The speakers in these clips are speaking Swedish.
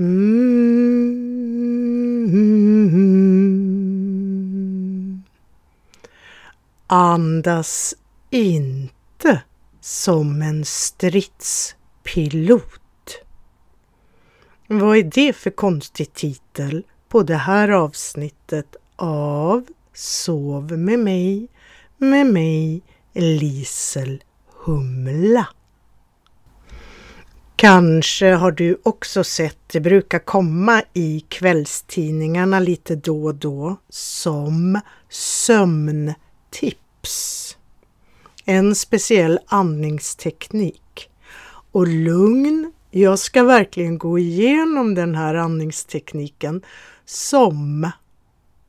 Mm. Andas inte som en stridspilot. Vad är det för konstig titel på det här avsnittet av Sov med mig, med mig Lisel Humla? Kanske har du också sett, det brukar komma i kvällstidningarna lite då och då, som sömntips. En speciell andningsteknik. Och lugn, jag ska verkligen gå igenom den här andningstekniken som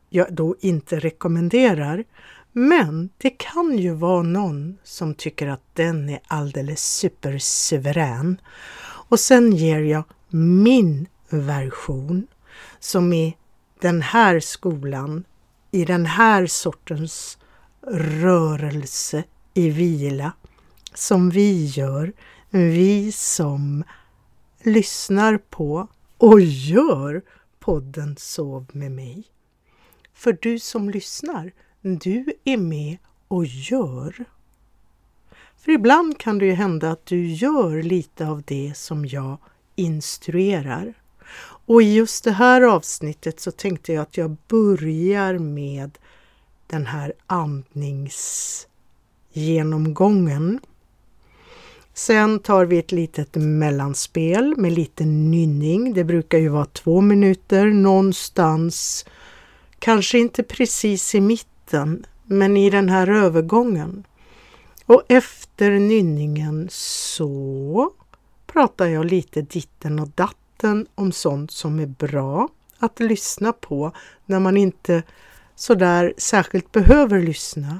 jag då inte rekommenderar. Men det kan ju vara någon som tycker att den är alldeles supersuverän. Och sen ger jag min version som är den här skolan i den här sortens rörelse i vila som vi gör, vi som lyssnar på och gör podden Sov med mig. För du som lyssnar, du är med och gör. För ibland kan det ju hända att du gör lite av det som jag instruerar. Och i just det här avsnittet så tänkte jag att jag börjar med den här andningsgenomgången. Sen tar vi ett litet mellanspel med lite nynning. Det brukar ju vara två minuter någonstans, kanske inte precis i mitten, men i den här övergången. Och efter nynningen så pratar jag lite ditten och datten om sånt som är bra att lyssna på när man inte sådär särskilt behöver lyssna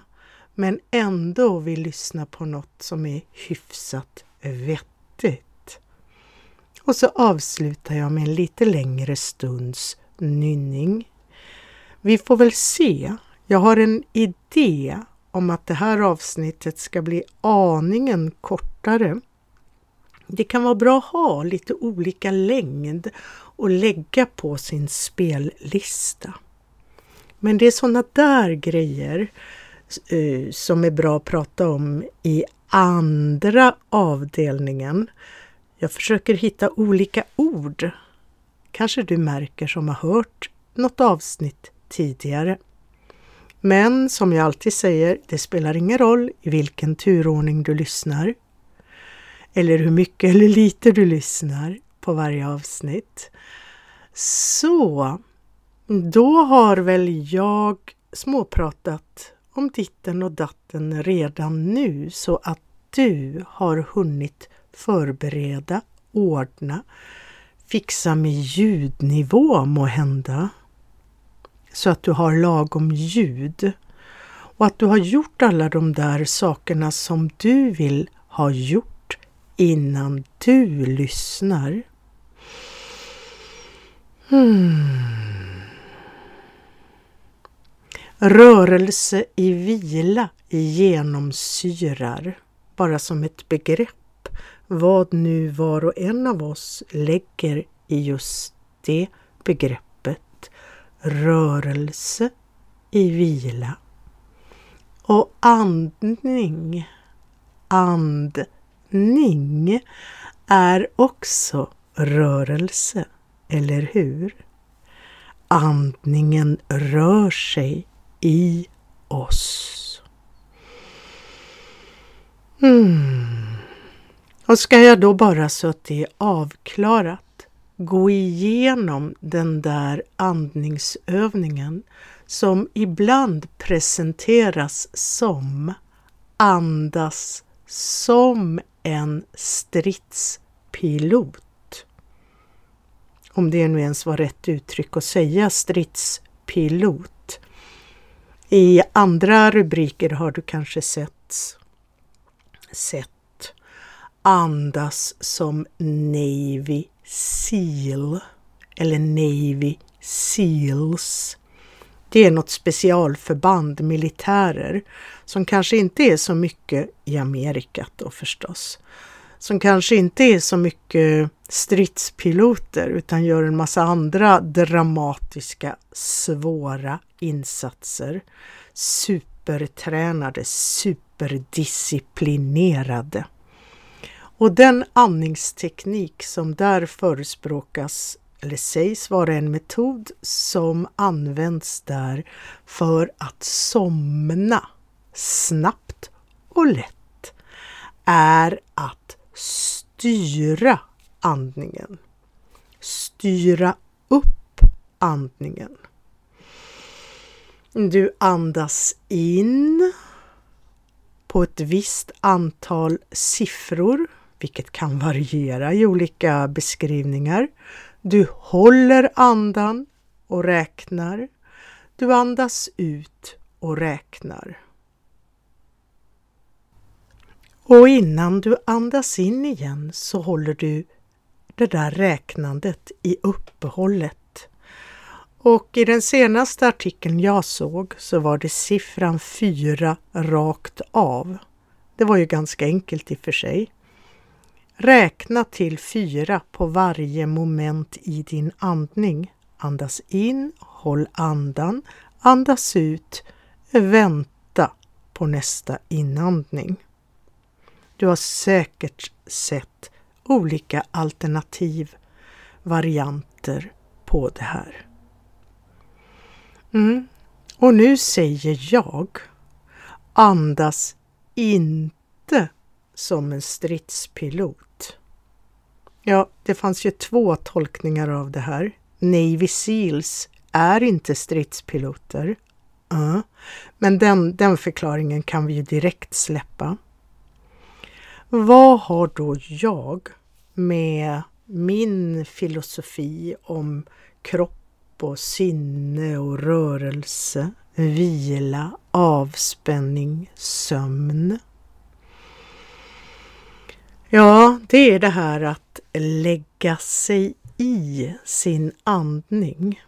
men ändå vill lyssna på något som är hyfsat vettigt. Och så avslutar jag med en lite längre stunds nynning. Vi får väl se. Jag har en idé om att det här avsnittet ska bli aningen kortare. Det kan vara bra att ha lite olika längd och lägga på sin spellista. Men det är sådana där grejer eh, som är bra att prata om i andra avdelningen. Jag försöker hitta olika ord. Kanske du märker som har hört något avsnitt tidigare. Men som jag alltid säger, det spelar ingen roll i vilken turordning du lyssnar eller hur mycket eller lite du lyssnar på varje avsnitt. Så, då har väl jag småpratat om ditten och datten redan nu så att du har hunnit förbereda, ordna, fixa med ljudnivå må hända så att du har lagom ljud och att du har gjort alla de där sakerna som du vill ha gjort innan du lyssnar. Hmm. Rörelse i vila genomsyrar, bara som ett begrepp, vad nu var och en av oss lägger i just det begreppet rörelse i vila och andning. Andning är också rörelse, eller hur? Andningen rör sig i oss. Mm. Och ska jag då bara så att det är avklarat gå igenom den där andningsövningen som ibland presenteras som andas som en stridspilot. Om det nu ens var rätt uttryck att säga stridspilot. I andra rubriker har du kanske sett, sett andas som Navy Seal eller Navy Seals. Det är något specialförband, militärer, som kanske inte är så mycket i Amerika då förstås, som kanske inte är så mycket stridspiloter utan gör en massa andra dramatiska, svåra insatser. Supertränade, superdisciplinerade. Och den andningsteknik som där förespråkas eller sägs vara en metod som används där för att somna snabbt och lätt är att styra andningen. Styra upp andningen. Du andas in på ett visst antal siffror, vilket kan variera i olika beskrivningar. Du håller andan och räknar. Du andas ut och räknar. Och innan du andas in igen så håller du det där räknandet i uppehållet. Och i den senaste artikeln jag såg så var det siffran 4 rakt av. Det var ju ganska enkelt i och för sig. Räkna till fyra på varje moment i din andning. Andas in, håll andan, andas ut, vänta på nästa inandning. Du har säkert sett olika alternativ, varianter på det här. Mm. Och nu säger jag andas inte som en stridspilot. Ja, det fanns ju två tolkningar av det här. Navy Seals är inte stridspiloter. Uh. Men den, den förklaringen kan vi ju direkt släppa. Vad har då jag med min filosofi om kropp och sinne och rörelse, vila, avspänning, sömn? Ja, det är det här att lägga sig i sin andning.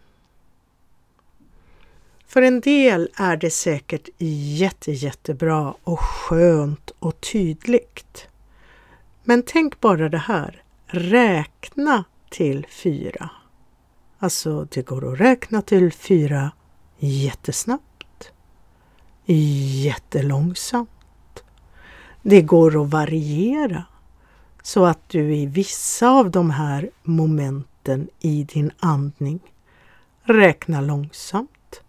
För en del är det säkert jätte, jättebra och skönt och tydligt. Men tänk bara det här, räkna till fyra. Alltså, det går att räkna till fyra jättesnabbt, jättelångsamt. Det går att variera så att du i vissa av de här momenten i din andning räknar långsamt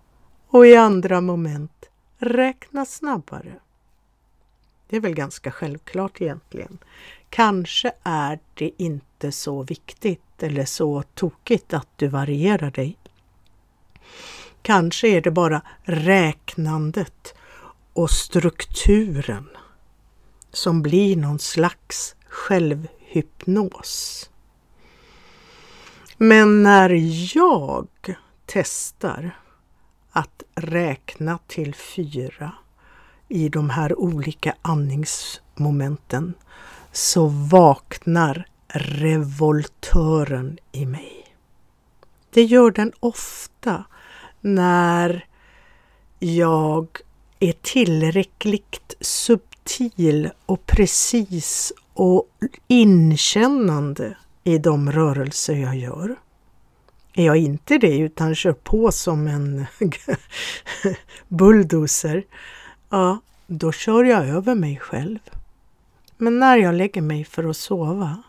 och i andra moment räkna snabbare. Det är väl ganska självklart egentligen. Kanske är det inte så viktigt eller så tokigt att du varierar dig. Kanske är det bara räknandet och strukturen som blir någon slags självhypnos. Men när jag testar att räkna till fyra i de här olika andningsmomenten så vaknar revoltören i mig. Det gör den ofta när jag är tillräckligt subtil och precis och inkännande i de rörelser jag gör. Är jag inte det utan kör på som en bulldozer, ja, då kör jag över mig själv. Men när jag lägger mig för att sova,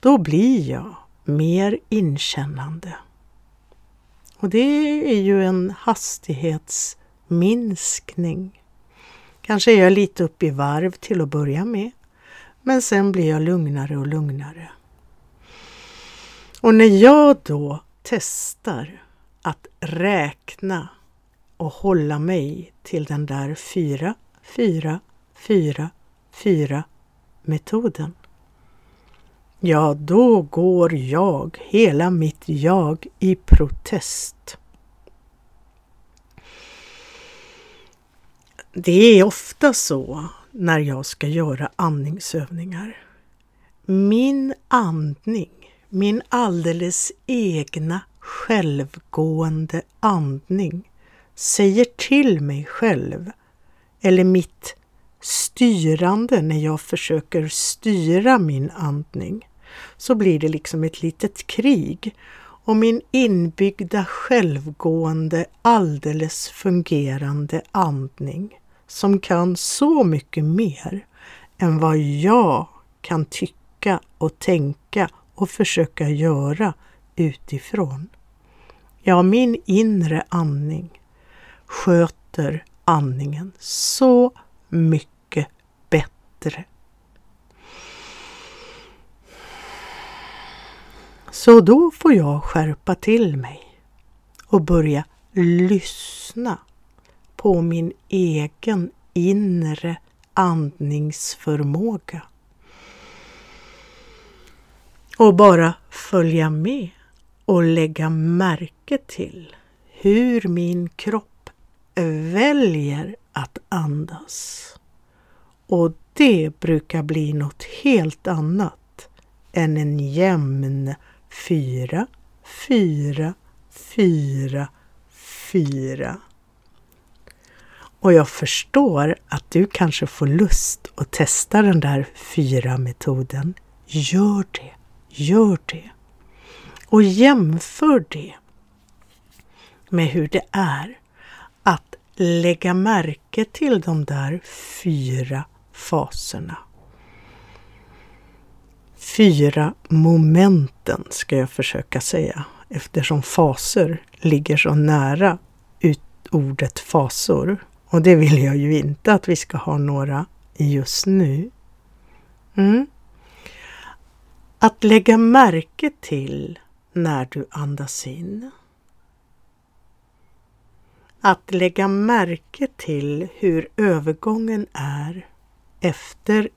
då blir jag mer inkännande. Och det är ju en hastighetsminskning. Kanske är jag lite upp i varv till att börja med. Men sen blev jag lugnare och lugnare. Och när jag då testar att räkna och hålla mig till den där 4, 4, 4, 4 metoden. Ja, då går jag, hela mitt jag, i protest. Det är ofta så när jag ska göra andningsövningar. Min andning, min alldeles egna självgående andning säger till mig själv eller mitt styrande när jag försöker styra min andning så blir det liksom ett litet krig och min inbyggda självgående alldeles fungerande andning som kan så mycket mer än vad jag kan tycka och tänka och försöka göra utifrån. Ja, min inre andning sköter andningen så mycket bättre. Så då får jag skärpa till mig och börja lyssna på min egen inre andningsförmåga. Och bara följa med och lägga märke till hur min kropp väljer att andas. Och det brukar bli något helt annat än en jämn fyra, fyra, fyra, fyra. Och jag förstår att du kanske får lust att testa den där fyra metoden. Gör det, gör det. Och jämför det med hur det är att lägga märke till de där fyra faserna. Fyra momenten ska jag försöka säga eftersom faser ligger så nära ordet fasor. Och det vill jag ju inte att vi ska ha några just nu. Mm. Att lägga märke till när du andas in. Att lägga märke till hur övergången är efter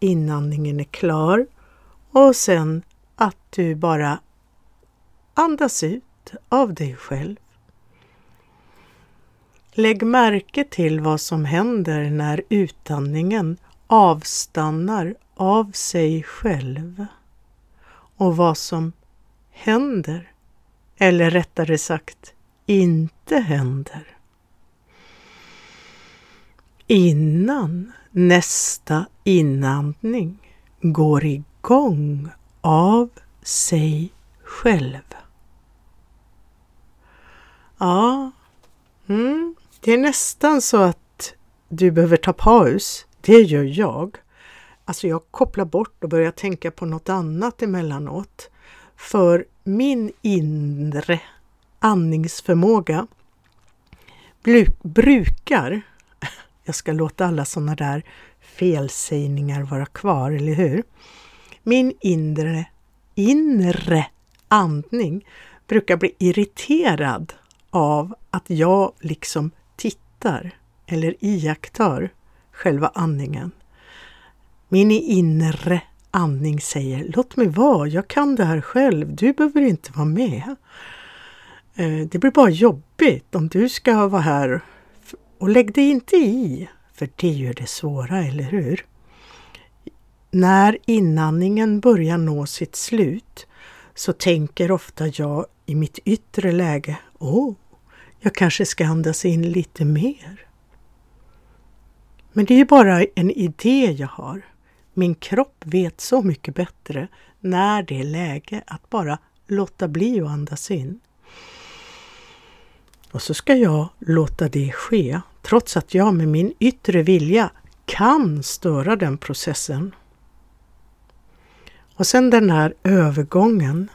inandningen är klar och sen att du bara andas ut av dig själv. Lägg märke till vad som händer när utandningen avstannar av sig själv och vad som händer, eller rättare sagt inte händer. Innan nästa inandning går igång av sig själv. Ja, mm, det är nästan så att du behöver ta paus. Det gör jag. Alltså jag kopplar bort och börjar tänka på något annat emellanåt. För min inre andningsförmåga brukar, jag ska låta alla sådana där felsägningar vara kvar, eller hur? Min inre, inre andning brukar bli irriterad av att jag liksom tittar eller iakttar själva andningen. Min inre andning säger låt mig vara, jag kan det här själv, du behöver inte vara med. Eh, det blir bara jobbigt om du ska vara här och lägg dig inte i, för det gör det svåra, eller hur? När inandningen börjar nå sitt slut så tänker ofta jag i mitt yttre läge, åh, jag kanske ska andas in lite mer. Men det är ju bara en idé jag har. Min kropp vet så mycket bättre när det är läge att bara låta bli att andas in. Och så ska jag låta det ske, trots att jag med min yttre vilja kan störa den processen. Och sen den här övergången,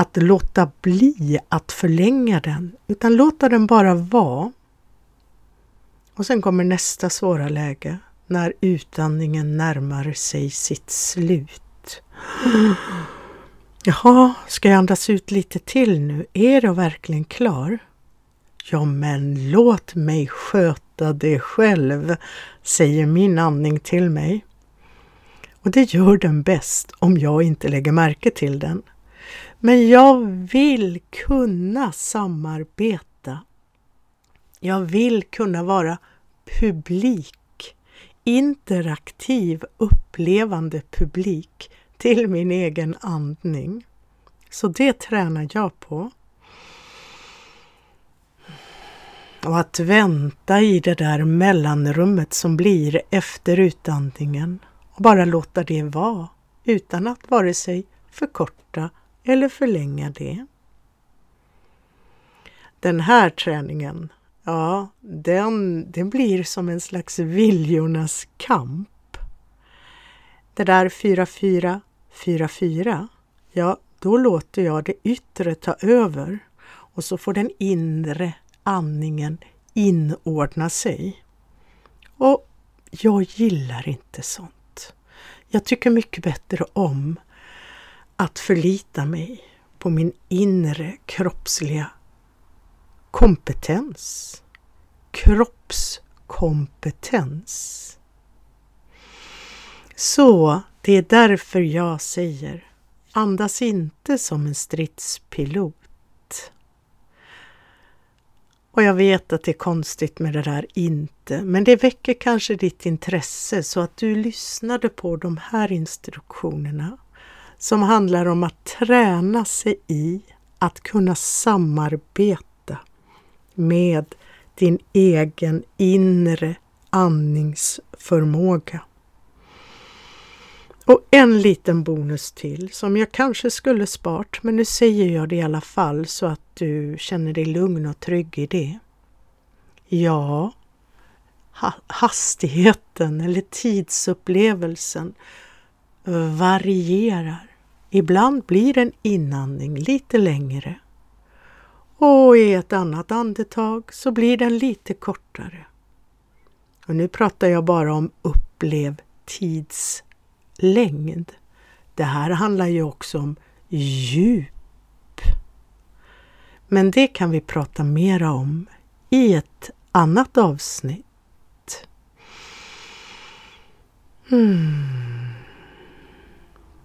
att låta bli att förlänga den, utan låta den bara vara. Och sen kommer nästa svåra läge, när utandningen närmar sig sitt slut. Jaha, ska jag andas ut lite till nu? Är jag verkligen klar? Ja, men låt mig sköta det själv, säger min andning till mig. Och det gör den bäst om jag inte lägger märke till den. Men jag vill kunna samarbeta. Jag vill kunna vara publik interaktiv upplevande publik till min egen andning. Så det tränar jag på. Och att vänta i det där mellanrummet som blir efter utandningen och bara låta det vara utan att vare sig förkorta eller förlänga det. Den här träningen, ja, den, den blir som en slags viljornas kamp. Det där 4-4, 4-4, ja, då låter jag det yttre ta över och så får den inre andningen inordna sig. Och jag gillar inte sånt. Jag tycker mycket bättre om att förlita mig på min inre kroppsliga kompetens. Kroppskompetens. Så det är därför jag säger andas inte som en stridspilot. Och jag vet att det är konstigt med det där inte, men det väcker kanske ditt intresse så att du lyssnade på de här instruktionerna som handlar om att träna sig i att kunna samarbeta med din egen inre andningsförmåga. Och en liten bonus till som jag kanske skulle spart, men nu säger jag det i alla fall så att du känner dig lugn och trygg i det. Ja, hastigheten eller tidsupplevelsen varierar. Ibland blir en inandning lite längre och i ett annat andetag så blir den lite kortare. Och nu pratar jag bara om upplev tidslängd. Det här handlar ju också om djup. Men det kan vi prata mera om i ett annat avsnitt. Hmm.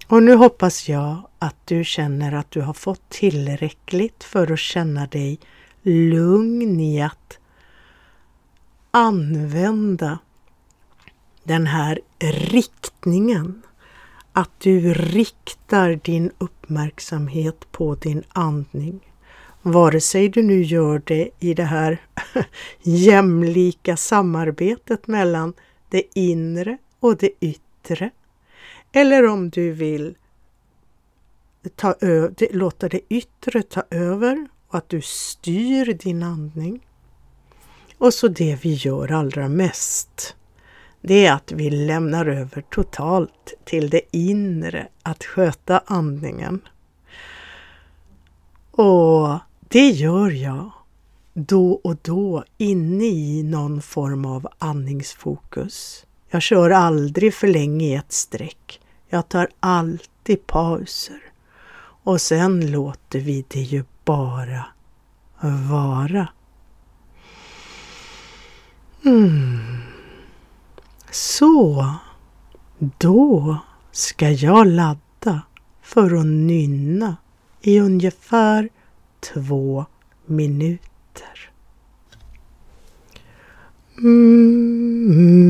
Och nu hoppas jag att du känner att du har fått tillräckligt för att känna dig lugn i att använda den här riktningen. Att du riktar din uppmärksamhet på din andning. Vare sig du nu gör det i det här jämlika samarbetet mellan det inre och det yttre. Eller om du vill ta låta det yttre ta över och att du styr din andning. Och så det vi gör allra mest det är att vi lämnar över totalt till det inre att sköta andningen. Och det gör jag då och då inne i någon form av andningsfokus. Jag kör aldrig för länge i ett streck. Jag tar alltid pauser. Och sen låter vi det ju bara vara. Mm. Så, då ska jag ladda för att nynna i ungefär två minuter. Mm.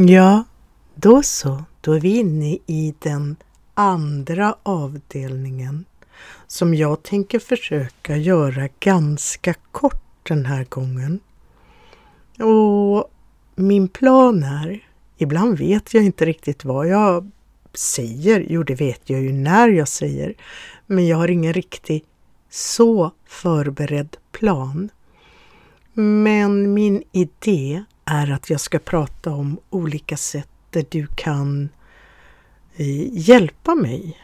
Ja, då så, då är vi inne i den andra avdelningen som jag tänker försöka göra ganska kort den här gången. Och min plan är, ibland vet jag inte riktigt vad jag säger. Jo, det vet jag ju när jag säger, men jag har ingen riktig så förberedd plan. Men min idé är att jag ska prata om olika sätt där du kan eh, hjälpa mig.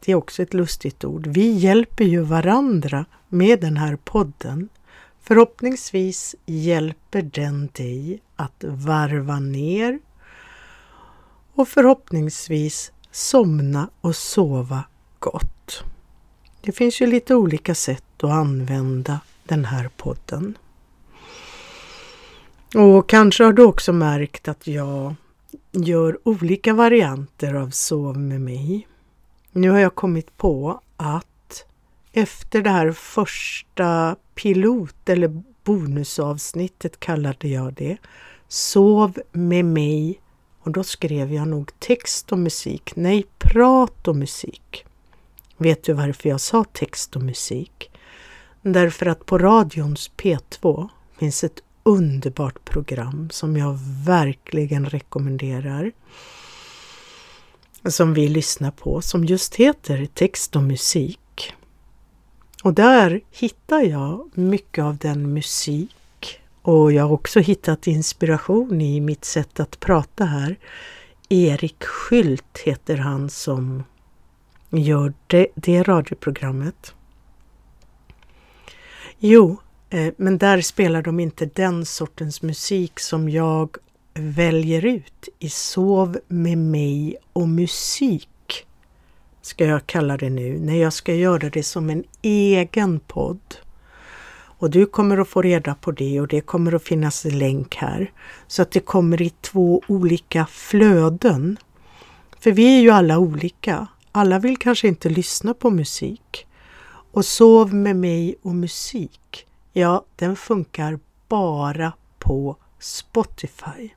Det är också ett lustigt ord. Vi hjälper ju varandra med den här podden. Förhoppningsvis hjälper den dig att varva ner och förhoppningsvis somna och sova gott. Det finns ju lite olika sätt att använda den här podden. Och kanske har du också märkt att jag gör olika varianter av Sov med mig. Nu har jag kommit på att efter det här första pilot eller bonusavsnittet kallade jag det, Sov med mig och då skrev jag nog text och musik, nej prat och musik. Vet du varför jag sa text och musik? Därför att på radions P2 finns ett underbart program som jag verkligen rekommenderar. Som vi lyssnar på som just heter Text och musik. Och där hittar jag mycket av den musik och jag har också hittat inspiration i mitt sätt att prata här. Erik Skylt heter han som gör det, det radioprogrammet. Jo, Eh, men där spelar de inte den sortens musik som jag väljer ut i Sov med mig och musik ska jag kalla det nu, när jag ska göra det som en egen podd. Och du kommer att få reda på det och det kommer att finnas en länk här. Så att det kommer i två olika flöden. För vi är ju alla olika. Alla vill kanske inte lyssna på musik. Och Sov med mig och musik Ja, den funkar bara på Spotify.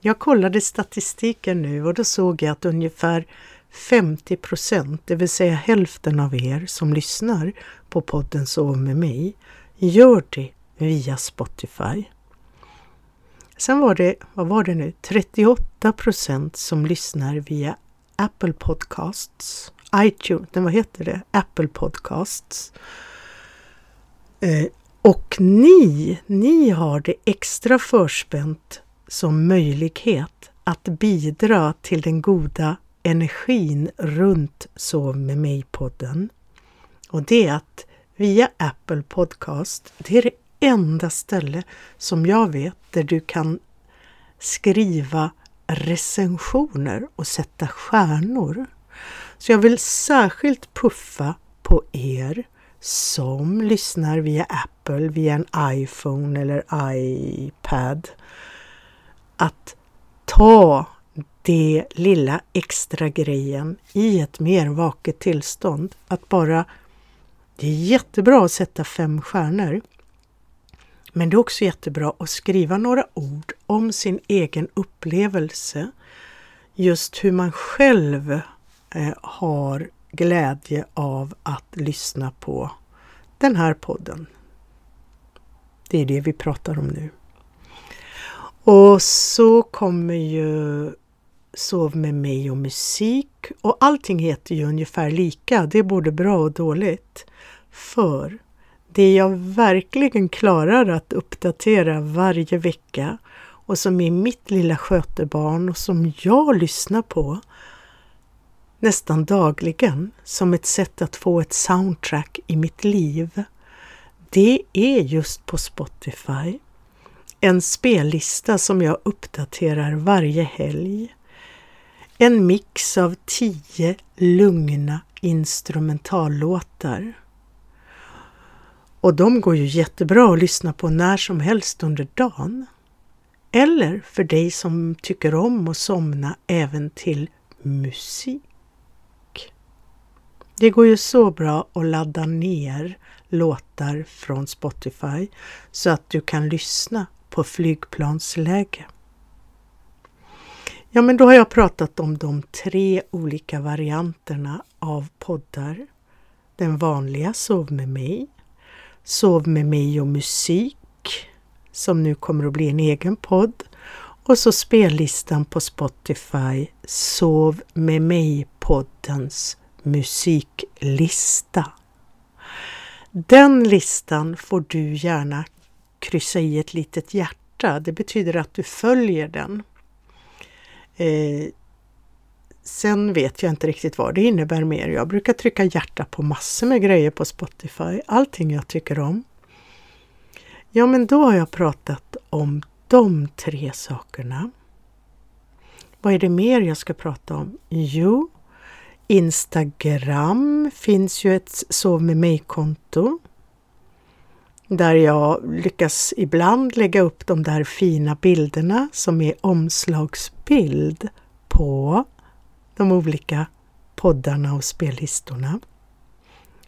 Jag kollade statistiken nu och då såg jag att ungefär 50 procent, det vill säga hälften av er som lyssnar på podden Sov med mig, gör det via Spotify. Sen var det, vad var det nu, 38 procent som lyssnar via Apple Podcasts, iTunes, vad heter det, Apple Podcasts. Eh, och ni, ni har det extra förspänt som möjlighet att bidra till den goda energin runt Sov med mig-podden. Och det är att via Apple Podcast, det är det enda ställe som jag vet där du kan skriva recensioner och sätta stjärnor. Så jag vill särskilt puffa på er som lyssnar via Apple, via en iPhone eller iPad att ta det lilla extra grejen i ett mer vaket tillstånd. Att bara, det är jättebra att sätta fem stjärnor. Men det är också jättebra att skriva några ord om sin egen upplevelse. Just hur man själv eh, har glädje av att lyssna på den här podden. Det är det vi pratar om nu. Och så kommer ju Sov med mig och musik och allting heter ju ungefär lika. Det är både bra och dåligt. För det jag verkligen klarar att uppdatera varje vecka och som är mitt lilla skötebarn och som jag lyssnar på nästan dagligen som ett sätt att få ett soundtrack i mitt liv. Det är just på Spotify. En spellista som jag uppdaterar varje helg. En mix av tio lugna instrumentallåtar. Och de går ju jättebra att lyssna på när som helst under dagen. Eller för dig som tycker om att somna även till musik. Det går ju så bra att ladda ner låtar från Spotify så att du kan lyssna på flygplansläge. Ja, men då har jag pratat om de tre olika varianterna av poddar. Den vanliga Sov med mig, Sov med mig och musik som nu kommer att bli en egen podd och så spellistan på Spotify Sov med mig-poddens musiklista. Den listan får du gärna kryssa i ett litet hjärta. Det betyder att du följer den. Eh, sen vet jag inte riktigt vad det innebär mer. Jag brukar trycka hjärta på massor med grejer på Spotify. Allting jag tycker om. Ja, men då har jag pratat om de tre sakerna. Vad är det mer jag ska prata om? Jo, Instagram finns ju ett Sov med mig-konto där jag lyckas ibland lägga upp de där fina bilderna som är omslagsbild på de olika poddarna och spellistorna.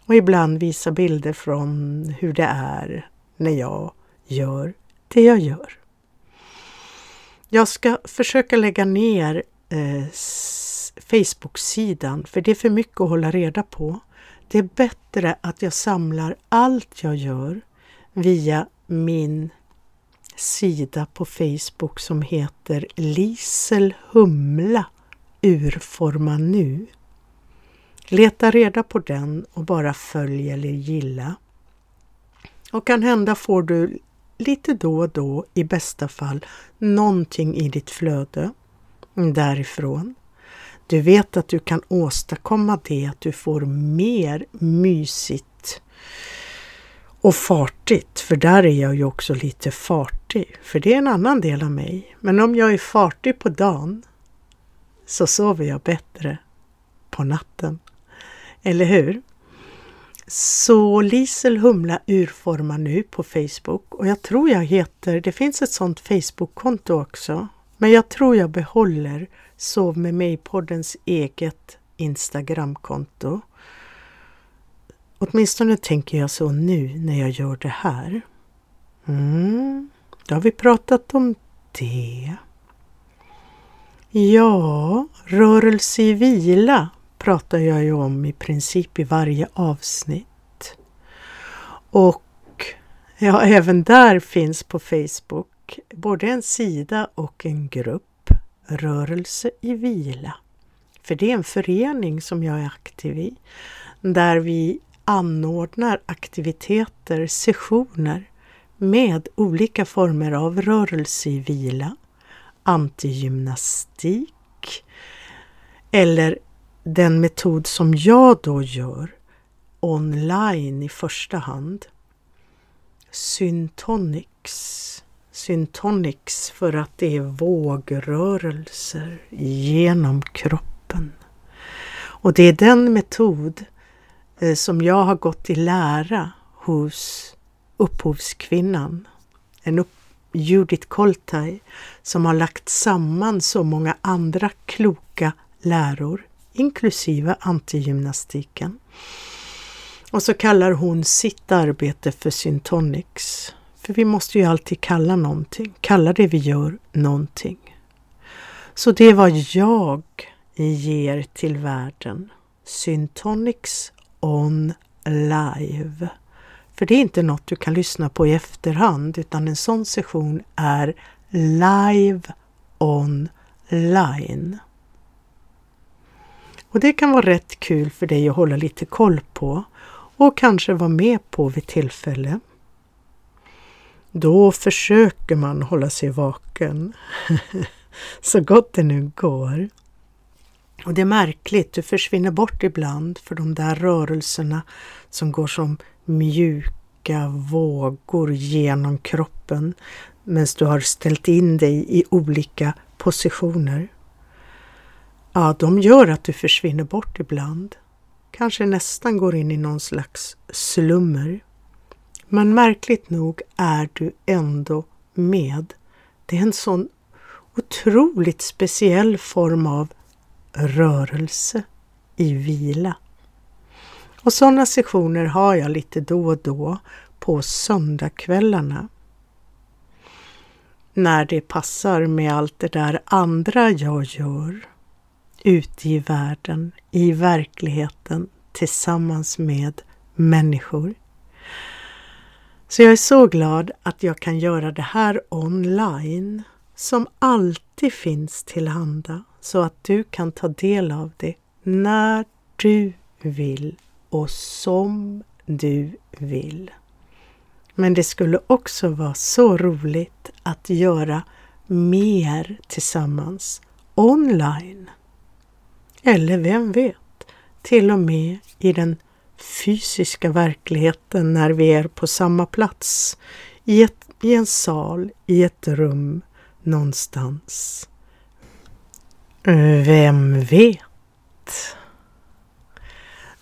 Och ibland visa bilder från hur det är när jag gör det jag gör. Jag ska försöka lägga ner eh, Facebook-sidan för det är för mycket att hålla reda på. Det är bättre att jag samlar allt jag gör via min sida på Facebook som heter Lisel Humla Urforma nu. Leta reda på den och bara följ eller gilla. Och kan hända får du lite då och då, i bästa fall, någonting i ditt flöde därifrån. Du vet att du kan åstadkomma det, att du får mer mysigt och fartigt, för där är jag ju också lite fartig, för det är en annan del av mig. Men om jag är fartig på dagen så sover jag bättre på natten. Eller hur? Så Lisel Humla urformar nu på Facebook och jag tror jag heter, det finns ett sånt Facebook-konto också, men jag tror jag behåller Sov med mig-poddens eget Instagramkonto. Åtminstone tänker jag så nu när jag gör det här. Mm, då har vi pratat om det. Ja, rörelse i vila pratar jag ju om i princip i varje avsnitt. Och ja, även där finns på Facebook både en sida och en grupp, Rörelse i vila. För det är en förening som jag är aktiv i, där vi anordnar aktiviteter, sessioner med olika former av rörelse i vila, antigymnastik eller den metod som jag då gör online i första hand. Syntonics. Syntonics för att det är vågrörelser genom kroppen. Och det är den metod eh, som jag har gått i lära hos upphovskvinnan, en upp Judith Koltaj, som har lagt samman så många andra kloka läror inklusive antigymnastiken. Och så kallar hon sitt arbete för syntonics. För vi måste ju alltid kalla någonting, kalla det vi gör någonting. Så det är vad jag ger till världen. Syntonics on live. För det är inte något du kan lyssna på i efterhand utan en sån session är live online. Och det kan vara rätt kul för dig att hålla lite koll på och kanske vara med på vid tillfälle. Då försöker man hålla sig vaken så gott det nu går. Och det är märkligt, du försvinner bort ibland för de där rörelserna som går som mjuka vågor genom kroppen medan du har ställt in dig i olika positioner. Ja, de gör att du försvinner bort ibland. Kanske nästan går in i någon slags slummer. Men märkligt nog är du ändå med. Det är en sån otroligt speciell form av rörelse i vila. Och sådana sessioner har jag lite då och då på söndagskvällarna. när det passar med allt det där andra jag gör ute i världen, i verkligheten tillsammans med människor. Så jag är så glad att jag kan göra det här online som alltid finns tillhanda så att du kan ta del av det när du vill och som du vill. Men det skulle också vara så roligt att göra mer tillsammans online. Eller vem vet, till och med i den fysiska verkligheten när vi är på samma plats, i, ett, i en sal, i ett rum någonstans. Vem vet?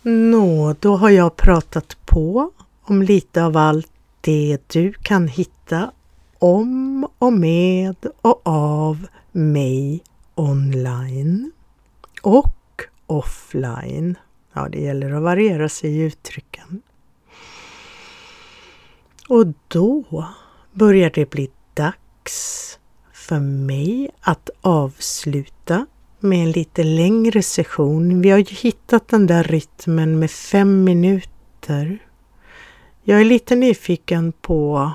Nå, då har jag pratat på om lite av allt det du kan hitta om och med och av mig online och offline. Ja, det gäller att variera sig i uttrycken. Och då börjar det bli dags för mig att avsluta med en lite längre session. Vi har ju hittat den där rytmen med fem minuter. Jag är lite nyfiken på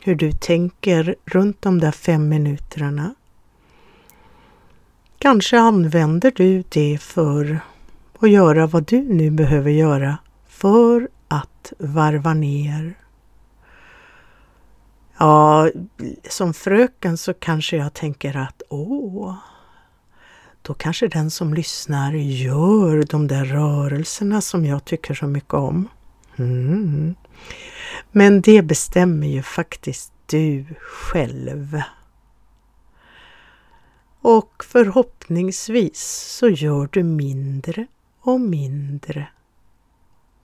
hur du tänker runt de där fem minuterna. Kanske använder du det för och göra vad du nu behöver göra för att varva ner. Ja, som fröken så kanske jag tänker att åh, då kanske den som lyssnar gör de där rörelserna som jag tycker så mycket om. Mm. Men det bestämmer ju faktiskt du själv. Och förhoppningsvis så gör du mindre och mindre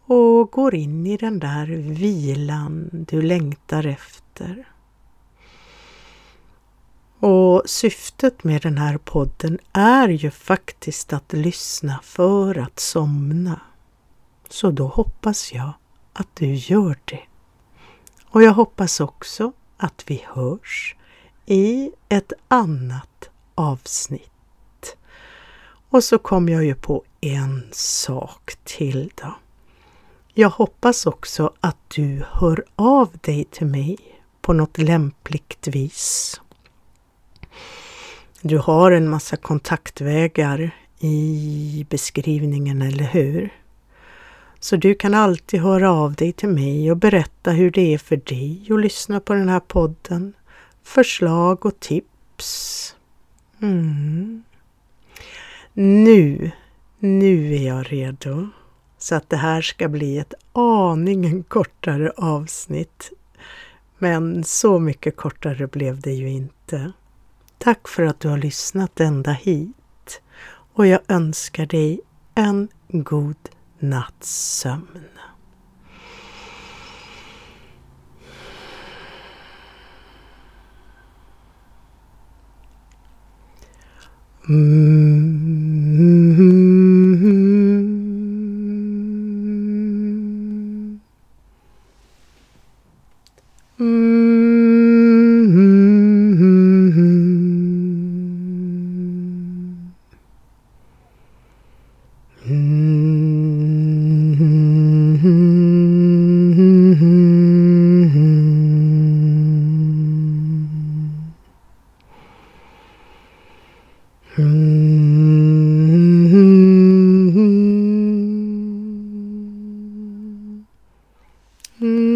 och går in i den där vilan du längtar efter. Och syftet med den här podden är ju faktiskt att lyssna för att somna. Så då hoppas jag att du gör det. Och jag hoppas också att vi hörs i ett annat avsnitt. Och så kom jag ju på en sak till då. Jag hoppas också att du hör av dig till mig på något lämpligt vis. Du har en massa kontaktvägar i beskrivningen, eller hur? Så du kan alltid höra av dig till mig och berätta hur det är för dig att lyssna på den här podden. Förslag och tips. Mm. Nu, nu är jag redo. Så att det här ska bli ett aningen kortare avsnitt. Men så mycket kortare blev det ju inte. Tack för att du har lyssnat ända hit och jag önskar dig en god natts sömn. Mm. Mm.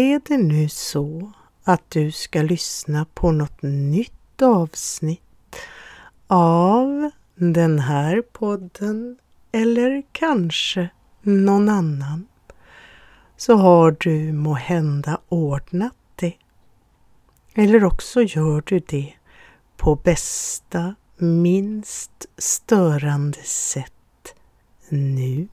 Är det nu så att du ska lyssna på något nytt avsnitt av den här podden eller kanske någon annan så har du må hända ordnat det. Eller också gör du det på bästa, minst störande sätt nu.